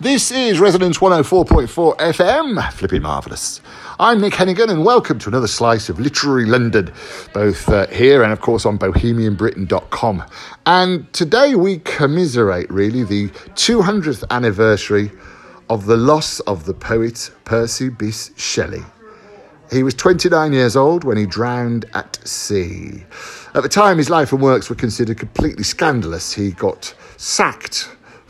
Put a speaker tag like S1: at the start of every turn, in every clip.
S1: This is Resonance 104.4 FM, flipping marvellous. I'm Nick Hennigan and welcome to another slice of literary London, both uh, here and of course on bohemianbritain.com. And today we commiserate really the 200th anniversary of the loss of the poet Percy Bysshe Shelley. He was 29 years old when he drowned at sea. At the time, his life and works were considered completely scandalous. He got sacked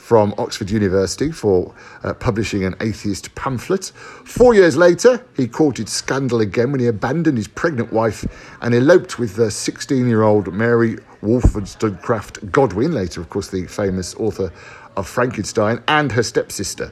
S1: from Oxford University for uh, publishing an atheist pamphlet. Four years later, he courted scandal again when he abandoned his pregnant wife and eloped with the 16 year old Mary Wollstonecraft Godwin, later, of course, the famous author of Frankenstein, and her stepsister.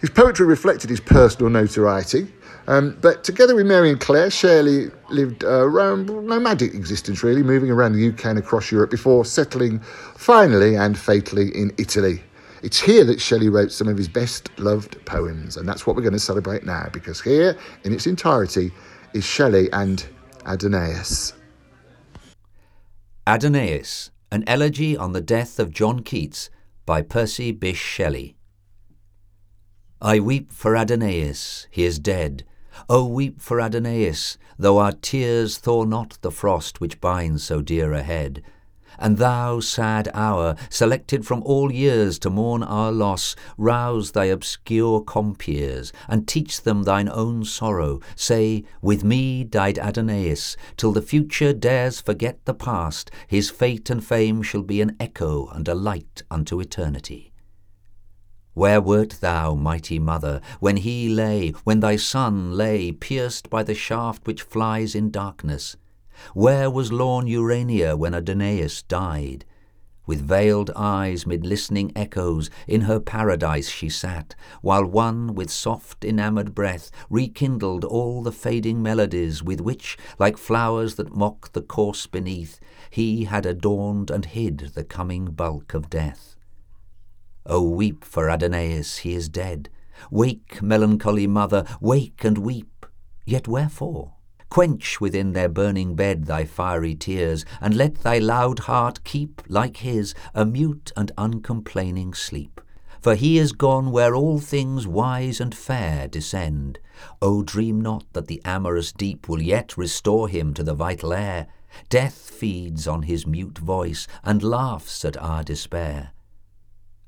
S1: His poetry reflected his personal notoriety. Um, but together with Mary and Claire, Shelley lived a nomadic existence, really, moving around the UK and across Europe before settling finally and fatally in Italy. It's here that Shelley wrote some of his best loved poems, and that's what we're going to celebrate now, because here, in its entirety, is Shelley and Adonais.
S2: Adonais, an elegy on the death of John Keats by Percy Bysshe Shelley. I weep for Adonais, he is dead. Oh, weep for Adonais, though our tears thaw not the frost which binds so dear a head. And thou, sad hour, selected from all years to mourn our loss, rouse thy obscure compeers, and teach them thine own sorrow. Say, With me died Adonais, till the future dares forget the past, his fate and fame shall be an echo and a light unto eternity. Where wert thou, mighty mother, when he lay, when thy son lay, pierced by the shaft which flies in darkness? Where was lorn Urania when Adonais died? With veiled eyes mid listening echoes in her paradise she sat, while one with soft enamoured breath rekindled all the fading melodies with which, like flowers that mock the corse beneath, he had adorned and hid the coming bulk of death. O weep for Adonais, he is dead. Wake, melancholy mother, wake and weep. Yet wherefore? Quench within their burning bed thy fiery tears, and let thy loud heart keep, like his, a mute and uncomplaining sleep. For he is gone where all things wise and fair descend. O dream not that the amorous deep will yet restore him to the vital air. Death feeds on his mute voice, and laughs at our despair.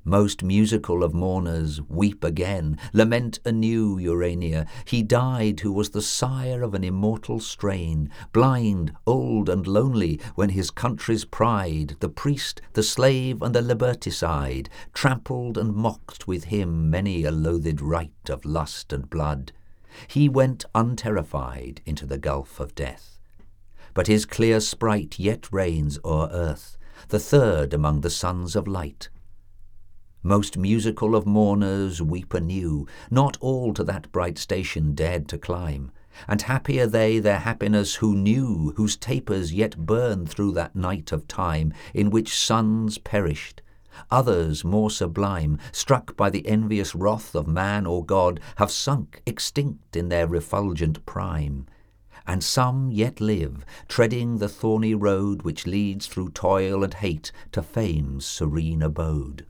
S2: Most musical of mourners, weep again, lament anew Urania. He died who was the sire of an immortal strain, blind, old, and lonely, when his country's pride, the priest, the slave, and the liberticide, trampled and mocked with him many a loathed rite of lust and blood. He went unterrified into the gulf of death. But his clear sprite yet reigns o'er earth, the third among the sons of light most musical of mourners weep anew, not all to that bright station dared to climb. And happier they their happiness who knew, whose tapers yet burn through that night of time in which suns perished. Others more sublime, struck by the envious wrath of man or God, have sunk extinct in their refulgent prime. And some yet live, treading the thorny road which leads through toil and hate to fame's serene abode.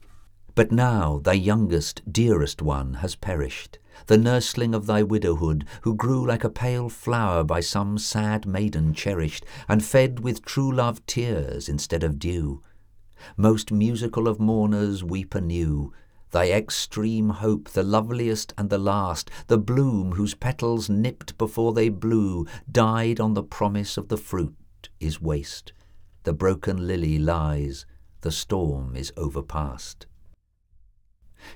S2: But now thy youngest, dearest one has perished, the nursling of thy widowhood, who grew like a pale flower by some sad maiden cherished, and fed with true love tears instead of dew. Most musical of mourners weep anew, thy extreme hope, the loveliest and the last, the bloom whose petals nipped before they blew, died on the promise of the fruit, is waste. The broken lily lies, the storm is overpast.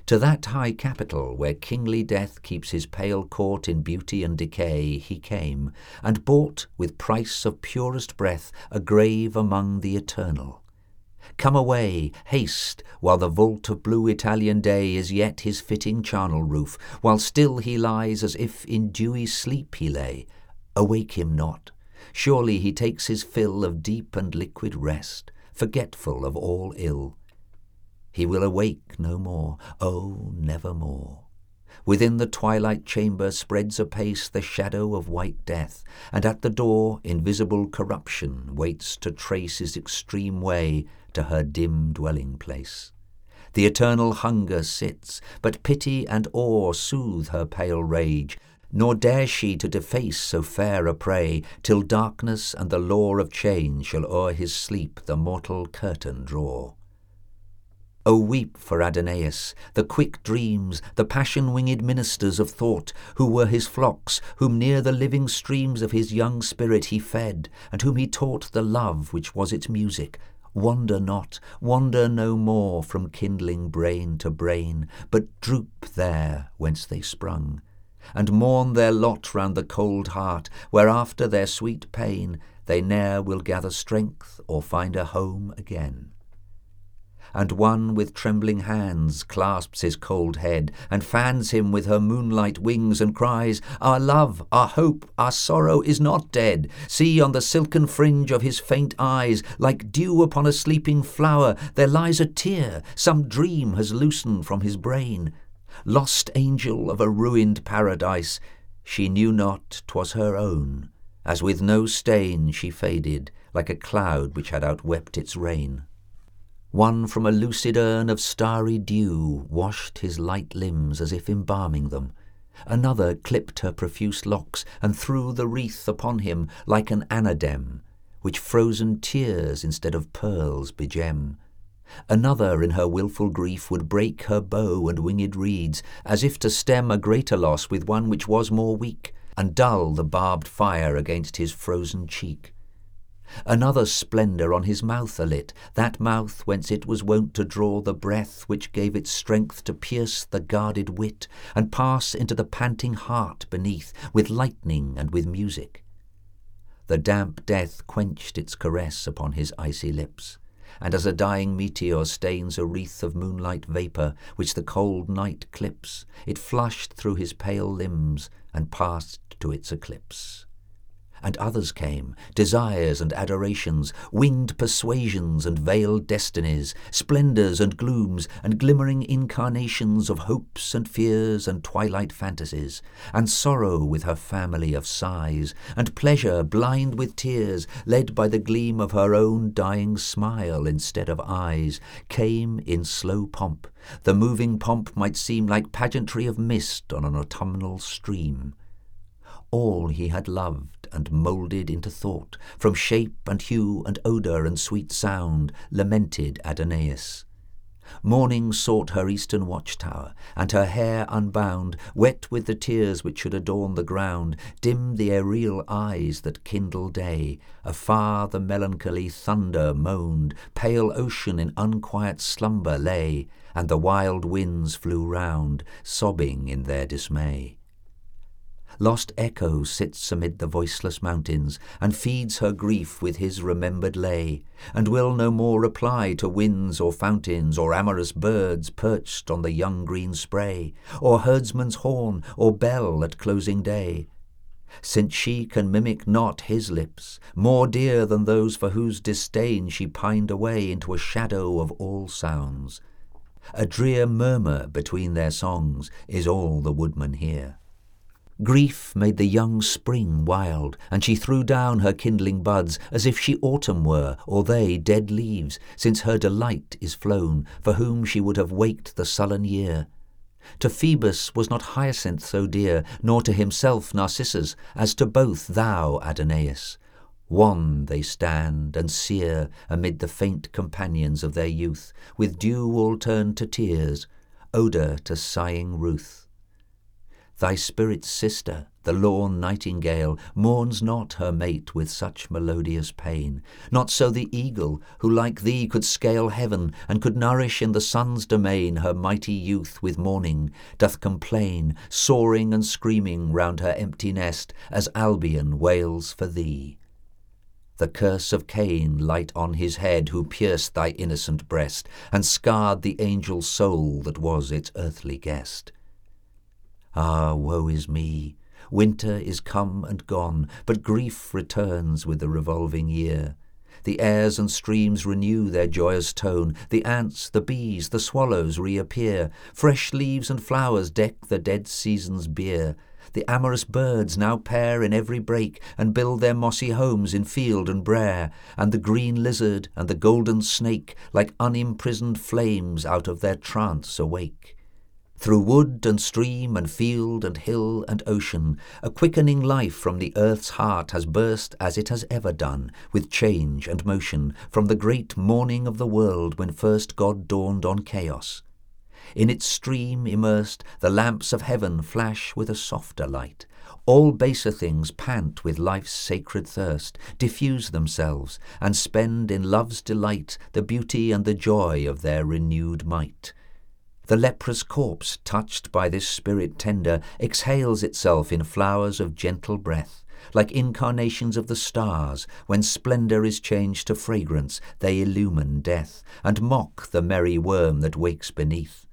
S2: To that high capital where kingly death keeps his pale court in beauty and decay, he came, and bought with price of purest breath a grave among the eternal. Come away, haste, while the vault of blue Italian day is yet his fitting charnel roof, while still he lies as if in dewy sleep he lay. Awake him not. Surely he takes his fill of deep and liquid rest, forgetful of all ill. He will awake no more, oh, nevermore. Within the twilight chamber spreads apace the shadow of white death, and at the door invisible corruption waits to trace his extreme way to her dim dwelling place. The eternal hunger sits, but pity and awe soothe her pale rage, nor dares she to deface so fair a prey, till darkness and the law of change shall o'er his sleep the mortal curtain draw. O weep for Adonais, the quick dreams, the passion-winged ministers of thought, who were his flocks, whom near the living streams of his young spirit he fed, and whom he taught the love which was its music. Wander not, wander no more from kindling brain to brain, but droop there whence they sprung, and mourn their lot round the cold heart, where after their sweet pain they ne'er will gather strength or find a home again and one with trembling hands clasps his cold head, and fans him with her moonlight wings, and cries, Our love, our hope, our sorrow is not dead. See on the silken fringe of his faint eyes, like dew upon a sleeping flower, there lies a tear, some dream has loosened from his brain. Lost angel of a ruined paradise, she knew not 'twas her own, as with no stain she faded, like a cloud which had outwept its rain. One from a lucid urn of starry dew washed his light limbs as if embalming them. Another clipped her profuse locks and threw the wreath upon him like an anadem, which frozen tears instead of pearls begem. Another in her wilful grief would break her bow and winged reeds, as if to stem a greater loss with one which was more weak, and dull the barbed fire against his frozen cheek. Another splendour on his mouth alit, that mouth whence it was wont to draw the breath which gave it strength to pierce the guarded wit, and pass into the panting heart beneath, with lightning and with music. The damp death quenched its caress upon his icy lips, and as a dying meteor stains a wreath of moonlight vapour which the cold night clips, it flushed through his pale limbs and passed to its eclipse and others came, desires and adorations, winged persuasions and veiled destinies, splendours and glooms, and glimmering incarnations of hopes and fears and twilight fantasies, and sorrow with her family of sighs, and pleasure blind with tears, led by the gleam of her own dying smile instead of eyes, came in slow pomp. The moving pomp might seem like pageantry of mist on an autumnal stream all he had loved and moulded into thought, from shape and hue and odour and sweet sound, lamented Adonais. Morning sought her eastern watchtower, and her hair unbound, wet with the tears which should adorn the ground, dimmed the aerial eyes that kindle day. Afar the melancholy thunder moaned, pale ocean in unquiet slumber lay, and the wild winds flew round, sobbing in their dismay. Lost Echo sits amid the voiceless mountains, and feeds her grief with his remembered lay, and will no more reply to winds or fountains, or amorous birds perched on the young green spray, or herdsman's horn, or bell at closing day. Since she can mimic not his lips, more dear than those for whose disdain she pined away into a shadow of all sounds. A drear murmur between their songs is all the woodman hear. Grief made the young spring wild, and she threw down her kindling buds as if she autumn were, or they dead leaves, since her delight is flown, for whom she would have waked the sullen year. To Phoebus was not Hyacinth so dear, nor to himself Narcissus, as to both thou, Adonais. Wan they stand and sear amid the faint companions of their youth, with dew all turned to tears, odour to sighing ruth. Thy spirit's sister, the lorn nightingale, mourns not her mate with such melodious pain. Not so the eagle, who like thee could scale heaven, and could nourish in the sun's domain her mighty youth with morning, doth complain, soaring and screaming round her empty nest, as Albion wails for thee. The curse of Cain light on his head, who pierced thy innocent breast, and scarred the angel soul that was its earthly guest. Ah, woe is me! Winter is come and gone, but grief returns with the revolving year. The airs and streams renew their joyous tone, the ants, the bees, the swallows reappear, fresh leaves and flowers deck the dead season's bier, The amorous birds now pair in every brake, and build their mossy homes in field and brae, and the green lizard and the golden snake, like unimprisoned flames, out of their trance awake. Through wood and stream and field and hill and ocean, a quickening life from the earth's heart has burst as it has ever done, with change and motion, from the great morning of the world when first God dawned on chaos. In its stream immersed, the lamps of heaven flash with a softer light. All baser things pant with life's sacred thirst, diffuse themselves, and spend in love's delight the beauty and the joy of their renewed might. The leprous corpse, touched by this spirit tender, exhales itself in flowers of gentle breath. Like incarnations of the stars, when splendour is changed to fragrance, they illumine death, and mock the merry worm that wakes beneath.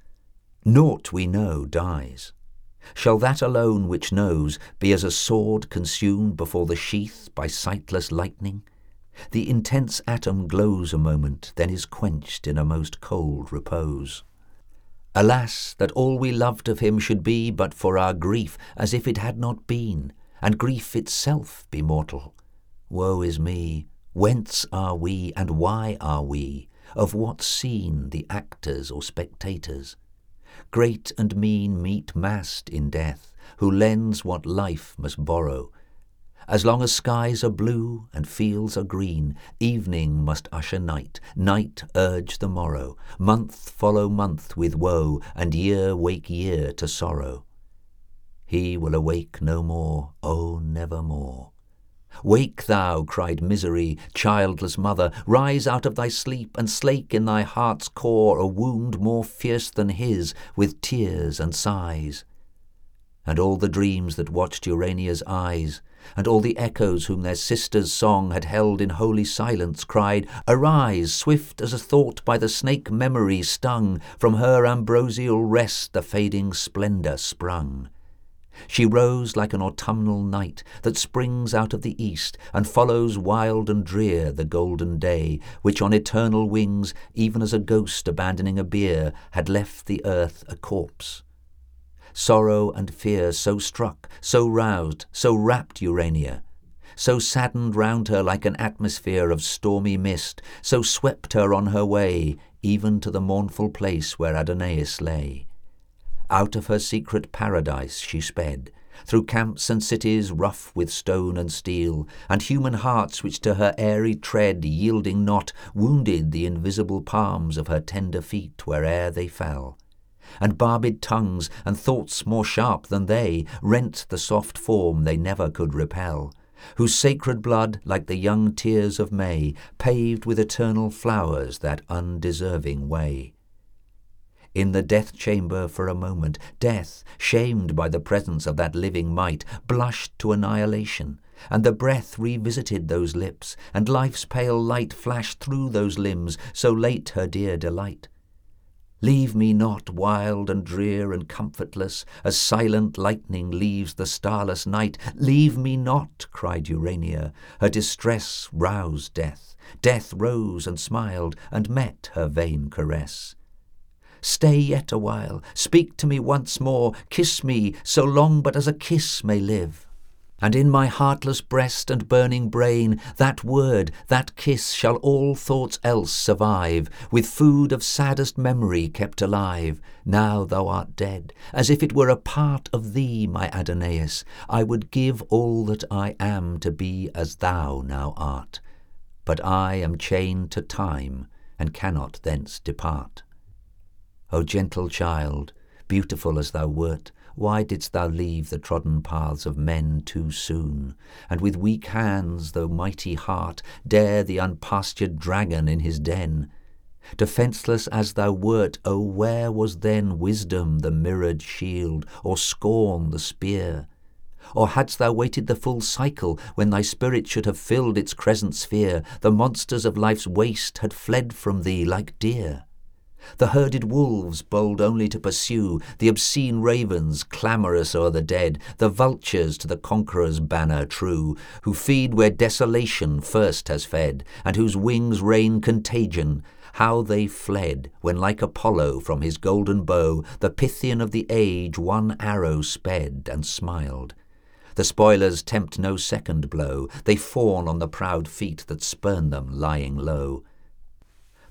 S2: Naught we know dies. Shall that alone which knows be as a sword consumed before the sheath by sightless lightning? The intense atom glows a moment, then is quenched in a most cold repose. Alas, that all we loved of him should be but for our grief, as if it had not been, and grief itself be mortal. Woe is me! Whence are we, and why are we? Of what scene the actors or spectators? Great and mean meet massed in death, who lends what life must borrow, as long as skies are blue and fields are green, evening must usher night, night urge the morrow, month follow month with woe, and year wake year to sorrow. He will awake no more, oh, nevermore. Wake thou, cried misery, childless mother, rise out of thy sleep and slake in thy heart's core a wound more fierce than his with tears and sighs. And all the dreams that watched Urania's eyes and all the echoes whom their sister's song had held in holy silence cried, Arise, swift as a thought by the snake memory stung, from her ambrosial rest the fading splendour sprung. She rose like an autumnal night that springs out of the east and follows wild and drear the golden day, which on eternal wings, even as a ghost abandoning a bier, had left the earth a corpse. Sorrow and fear so struck, so roused, so rapt Urania, so saddened round her like an atmosphere of stormy mist, so swept her on her way, even to the mournful place where Adonais lay. Out of her secret paradise she sped, through camps and cities rough with stone and steel, and human hearts which to her airy tread, yielding not, wounded the invisible palms of her tender feet where'er they fell and barbed tongues and thoughts more sharp than they rent the soft form they never could repel, whose sacred blood, like the young tears of May, paved with eternal flowers that undeserving way. In the death chamber for a moment, death, shamed by the presence of that living might, blushed to annihilation, and the breath revisited those lips, and life's pale light flashed through those limbs, so late her dear delight. Leave me not wild and drear and comfortless, as silent lightning leaves the starless night. Leave me not, cried Urania. Her distress roused death. Death rose and smiled, and met her vain caress. Stay yet awhile, speak to me once more, kiss me, so long but as a kiss may live. And in my heartless breast and burning brain, that word, that kiss, shall all thoughts else survive, with food of saddest memory kept alive. Now thou art dead, as if it were a part of thee, my Adonais, I would give all that I am to be as thou now art. But I am chained to time, and cannot thence depart. O gentle child, beautiful as thou wert, why didst thou leave the trodden paths of men too soon, and with weak hands, though mighty heart, dare the unpastured dragon in his den? Defenceless as thou wert, O where was then wisdom the mirrored shield, or scorn the spear? Or hadst thou waited the full cycle, when thy spirit should have filled its crescent sphere, the monsters of life's waste had fled from thee like deer? The herded wolves, bold only to pursue, the obscene ravens, clamorous o'er the dead, the vultures to the conqueror's banner true, who feed where desolation first has fed, and whose wings rain contagion, how they fled, when like Apollo from his golden bow, the Pythian of the age one arrow sped and smiled. The spoilers tempt no second blow, they fawn on the proud feet that spurn them lying low.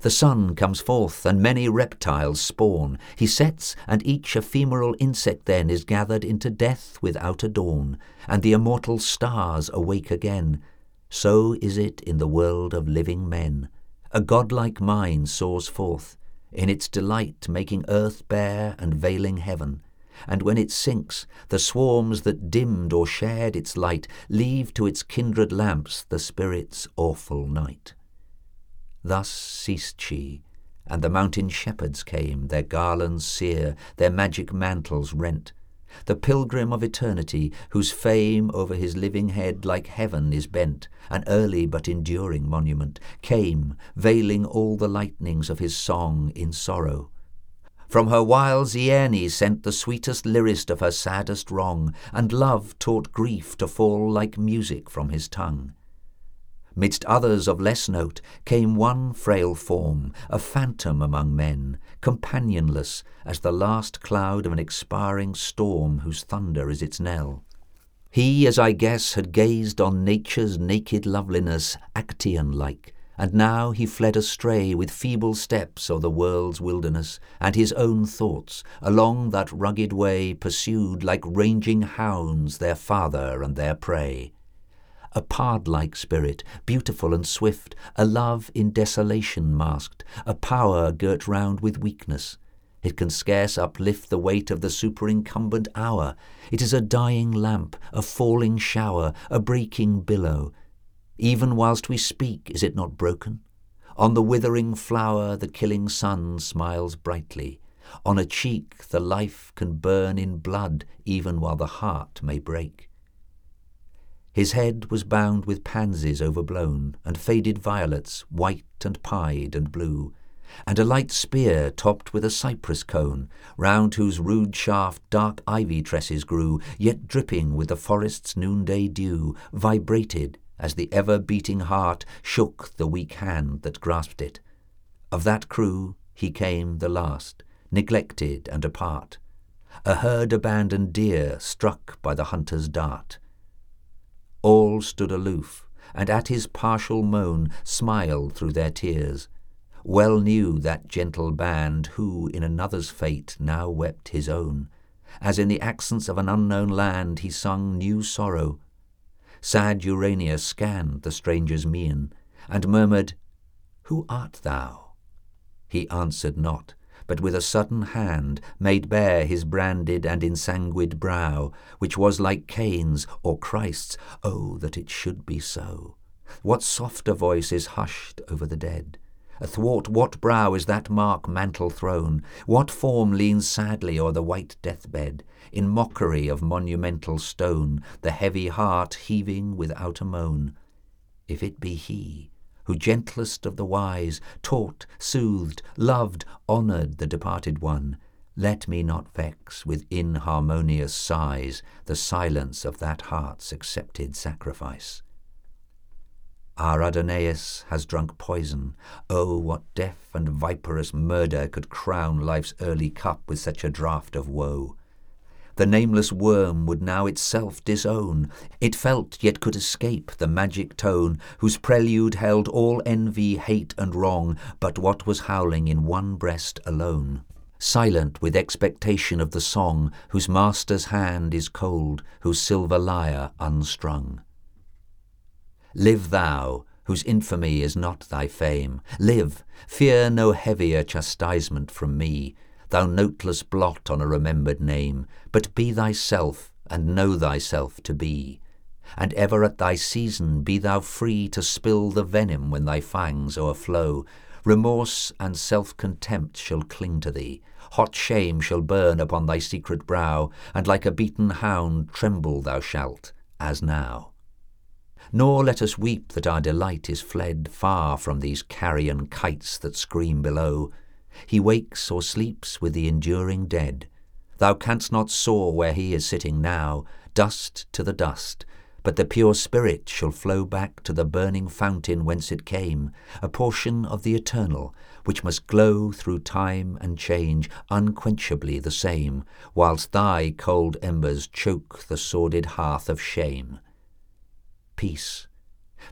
S2: The sun comes forth, and many reptiles spawn. He sets, and each ephemeral insect then is gathered into death without a dawn, and the immortal stars awake again. So is it in the world of living men. A godlike mind soars forth, in its delight making earth bare and veiling heaven. And when it sinks, the swarms that dimmed or shared its light leave to its kindred lamps the spirit's awful night. Thus ceased she, and the mountain shepherds came, their garlands sere, their magic mantles rent. The pilgrim of eternity, whose fame over his living head like heaven is bent, an early but enduring monument, came, veiling all the lightnings of his song in sorrow. From her wilds Ierne sent the sweetest lyrist of her saddest wrong, and love taught grief to fall like music from his tongue. Midst others of less note came one frail form, a phantom among men, companionless as the last cloud of an expiring storm whose thunder is its knell. He, as I guess, had gazed on nature's naked loveliness, Actaeon like, and now he fled astray with feeble steps o'er the world's wilderness, and his own thoughts, along that rugged way, pursued like ranging hounds their father and their prey a pard-like spirit, beautiful and swift, a love in desolation masked, a power girt round with weakness. It can scarce uplift the weight of the superincumbent hour. It is a dying lamp, a falling shower, a breaking billow. Even whilst we speak, is it not broken? On the withering flower the killing sun smiles brightly. On a cheek the life can burn in blood even while the heart may break. His head was bound with pansies overblown, and faded violets, white and pied and blue, and a light spear topped with a cypress cone, round whose rude shaft dark ivy tresses grew, yet dripping with the forest's noonday dew, vibrated as the ever-beating heart shook the weak hand that grasped it. Of that crew he came the last, neglected and apart, a herd-abandoned deer struck by the hunter's dart. All stood aloof, and at his partial moan smiled through their tears. Well knew that gentle band who in another's fate now wept his own, as in the accents of an unknown land he sung new sorrow. Sad Urania scanned the stranger's mien, and murmured, Who art thou? He answered not, but with a sudden hand made bare his branded and ensanguined brow, which was like Cain's or Christ's. Oh, that it should be so! What softer voice is hushed over the dead? Athwart what brow is that mark mantle thrown? What form leans sadly o'er the white deathbed, in mockery of monumental stone, the heavy heart heaving without a moan? If it be he, who gentlest of the wise, taught, soothed, loved, honoured the departed one, let me not vex with inharmonious sighs the silence of that heart's accepted sacrifice. Our Adonais has drunk poison. Oh, what deaf and viperous murder could crown life's early cup with such a draught of woe! The nameless worm would now itself disown. It felt, yet could escape, the magic tone, whose prelude held all envy, hate, and wrong, but what was howling in one breast alone. Silent with expectation of the song, whose master's hand is cold, whose silver lyre unstrung. Live thou, whose infamy is not thy fame. Live, fear no heavier chastisement from me, thou noteless blot on a remembered name, but be thyself, and know thyself to be. And ever at thy season be thou free to spill the venom when thy fangs o'erflow. Remorse and self-contempt shall cling to thee, hot shame shall burn upon thy secret brow, and like a beaten hound tremble thou shalt, as now. Nor let us weep that our delight is fled far from these carrion kites that scream below, He wakes or sleeps with the enduring dead. Thou canst not soar where he is sitting now, dust to the dust, but the pure spirit shall flow back to the burning fountain whence it came, a portion of the eternal, which must glow through time and change, unquenchably the same, whilst thy cold embers choke the sordid hearth of shame. Peace,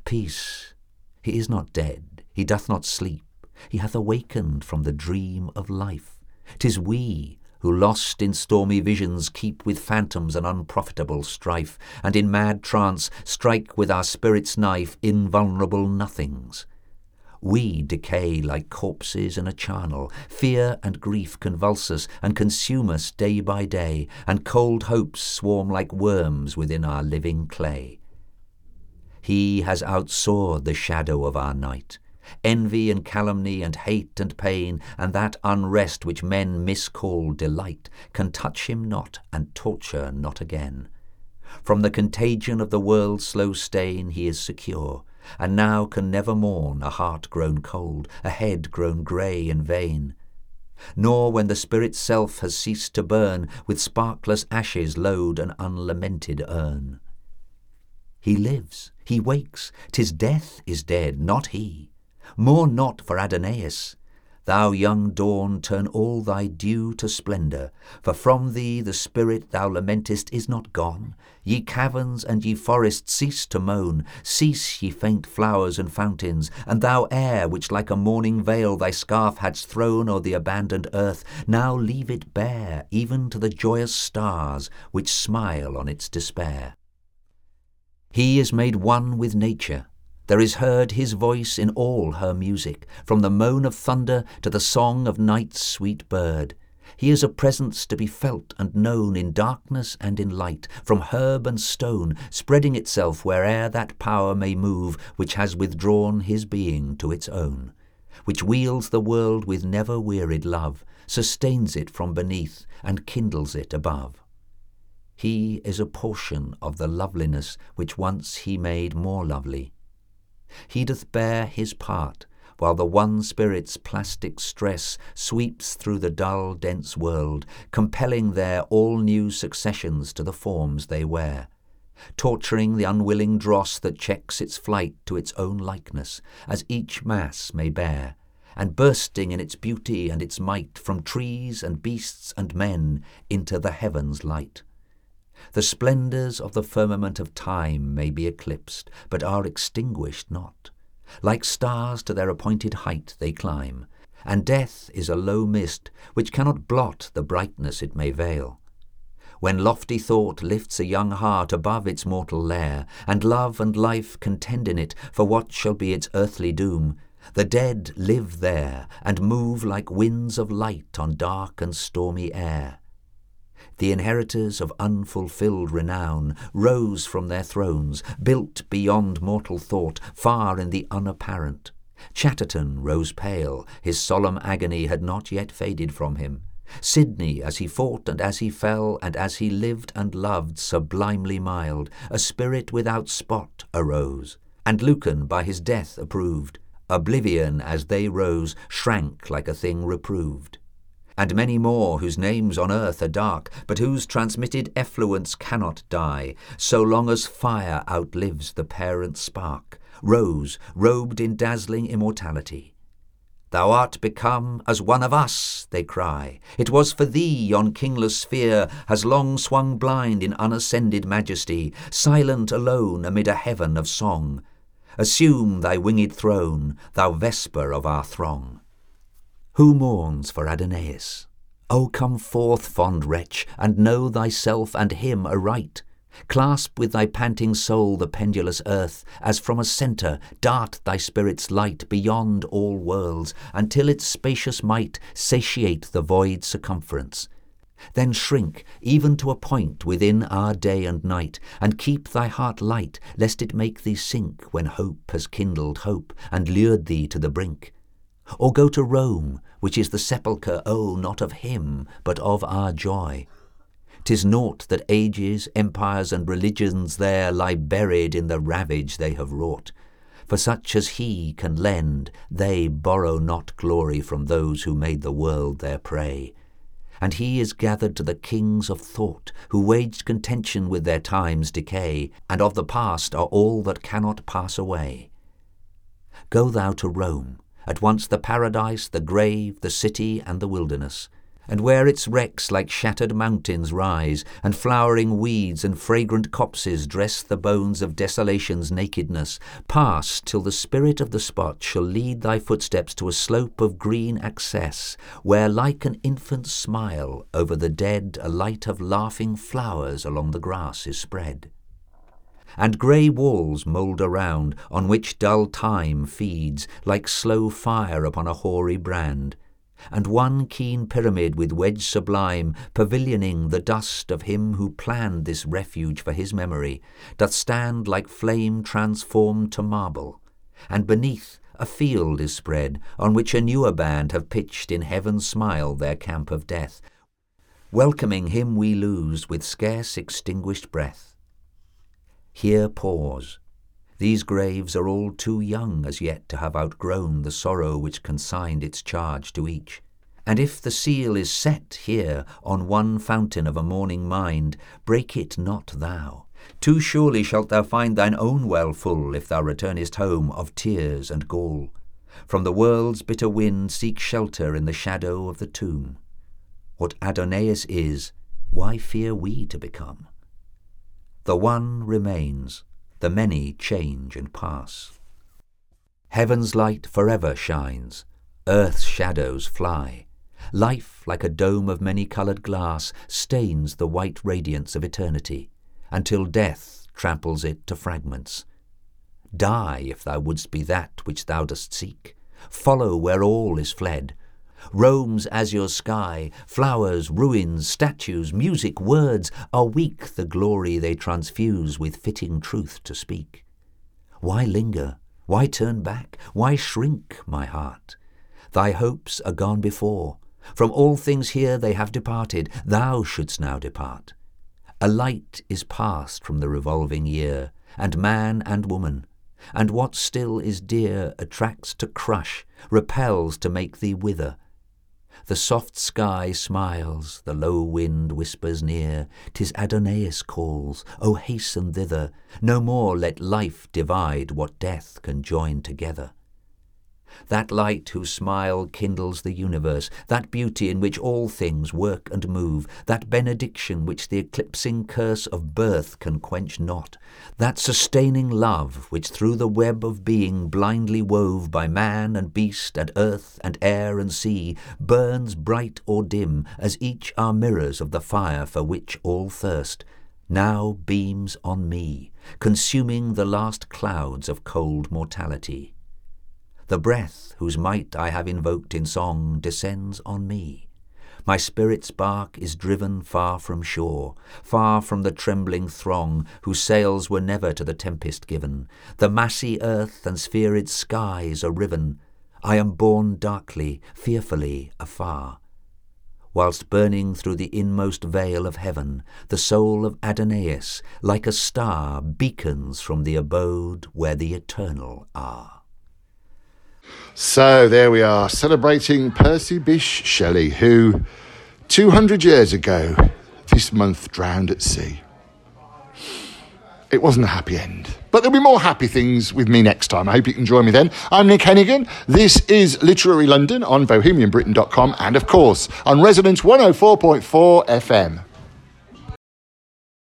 S2: peace, he is not dead, he doth not sleep, he hath awakened from the dream of life. Tis we who lost in stormy visions keep with phantoms an unprofitable strife, and in mad trance strike with our spirit's knife invulnerable nothings. We decay like corpses in a charnel, fear and grief convulse us and consume us day by day, and cold hopes swarm like worms within our living clay. He has outsoared the shadow of our night, envy and calumny and hate and pain, and that unrest which men miscall delight, can touch him not and torture not again. From the contagion of the world's slow stain he is secure, and now can never mourn a heart grown cold, a head grown grey and vain. Nor when the spirit's self has ceased to burn, with sparkless ashes load an unlamented urn. He lives, he wakes, tis death is dead, not he. Mourn not for Adonais. Thou young dawn, turn all thy dew to splendour, for from thee the spirit thou lamentest is not gone. Ye caverns and ye forests, cease to moan, cease ye faint flowers and fountains, and thou air, which like a morning veil thy scarf hadst thrown o'er the abandoned earth, now leave it bare, even to the joyous stars which smile on its despair. He is made one with nature, there is heard his voice in all her music, from the moan of thunder to the song of night's sweet bird. He is a presence to be felt and known in darkness and in light, from herb and stone, spreading itself where'er that power may move which has withdrawn his being to its own, which wields the world with never wearied love, sustains it from beneath, and kindles it above. He is a portion of the loveliness which once he made more lovely. He doth bear his part, while the one spirit's plastic stress sweeps through the dull, dense world, compelling there all new successions to the forms they wear, torturing the unwilling dross that checks its flight to its own likeness, as each mass may bear, and bursting in its beauty and its might from trees and beasts and men into the heavens' light. The splendours of the firmament of time may be eclipsed, but are extinguished not. Like stars to their appointed height they climb, and death is a low mist which cannot blot the brightness it may veil. When lofty thought lifts a young heart above its mortal lair, and love and life contend in it for what shall be its earthly doom, the dead live there and move like winds of light on dark and stormy air the inheritors of unfulfilled renown, rose from their thrones, built beyond mortal thought, far in the unapparent. Chatterton rose pale, his solemn agony had not yet faded from him. Sidney, as he fought and as he fell, and as he lived and loved, sublimely mild, a spirit without spot arose. And Lucan by his death approved. Oblivion, as they rose, shrank like a thing reproved and many more whose names on earth are dark, but whose transmitted effluence cannot die, so long as fire outlives the parent spark, rose, robed in dazzling immortality. Thou art become as one of us, they cry. It was for thee yon kingless sphere has long swung blind in unascended majesty, silent alone amid a heaven of song. Assume thy winged throne, thou vesper of our throng. Who mourns for Adonais? O come forth, fond wretch, and know thyself and him aright. Clasp with thy panting soul the pendulous earth, as from a centre dart thy spirit's light beyond all worlds, until its spacious might satiate the void circumference. Then shrink even to a point within our day and night, and keep thy heart light, lest it make thee sink when hope has kindled hope and lured thee to the brink. Or go to Rome, which is the sepulchre, oh, not of him, but of our joy. Tis naught that ages, empires, and religions there lie buried in the ravage they have wrought. For such as he can lend, they borrow not glory from those who made the world their prey. And he is gathered to the kings of thought, who waged contention with their time's decay, and of the past are all that cannot pass away. Go thou to Rome, at once the paradise, the grave, the city, and the wilderness. And where its wrecks like shattered mountains rise, and flowering weeds and fragrant copses dress the bones of desolation's nakedness, pass till the spirit of the spot shall lead thy footsteps to a slope of green access, where like an infant's smile over the dead a light of laughing flowers along the grass is spread and grey walls mould around, on which dull time feeds, like slow fire upon a hoary brand, and one keen pyramid with wedge sublime, pavilioning the dust of him who planned this refuge for his memory, doth stand like flame transformed to marble, and beneath a field is spread, on which a newer band have pitched in heaven's smile their camp of death, welcoming him we lose with scarce extinguished breath. Here pause, these graves are all too young as yet to have outgrown the sorrow which consigned its charge to each. And if the seal is set here on one fountain of a mourning mind, break it not thou. Too surely shalt thou find thine own well full if thou returnest home of tears and gall. From the world's bitter wind seek shelter in the shadow of the tomb. What Adonais is, why fear we to become? The one remains, the many change and pass. Heaven's light forever shines, earth's shadows fly. Life, like a dome of many-coloured glass, stains the white radiance of eternity, until death tramples it to fragments. Die if thou wouldst be that which thou dost seek. Follow where all is fled, Rome's azure sky, flowers, ruins, statues, music, words, are weak the glory they transfuse with fitting truth to speak. Why linger? Why turn back? Why shrink, my heart? Thy hopes are gone before. From all things here they have departed. Thou shouldst now depart. A light is passed from the revolving year, and man and woman, and what still is dear attracts to crush, repels to make thee wither, the soft sky smiles, the low wind whispers near, 'tis Adonais calls, O hasten thither, no more let life divide what death can join together that light whose smile kindles the universe, that beauty in which all things work and move, that benediction which the eclipsing curse of birth can quench not, that sustaining love which through the web of being blindly wove by man and beast and earth and air and sea burns bright or dim as each are mirrors of the fire for which all thirst, now beams on me, consuming the last clouds of cold mortality. The breath whose might I have invoked in song descends on me. My spirit's bark is driven far from shore, far from the trembling throng whose sails were never to the tempest given. The massy earth and spherid skies are riven. I am borne darkly, fearfully, afar. Whilst burning through the inmost veil of heaven, the soul of Adonais, like a star, beacons from the abode where the eternal are.
S1: So there we are, celebrating Percy Bysshe Shelley, who 200 years ago this month drowned at sea. It wasn't a happy end. But there'll be more happy things with me next time. I hope you can join me then. I'm Nick Hennigan. This is Literary London on bohemianbritain.com and, of course, on Resonance 104.4 FM.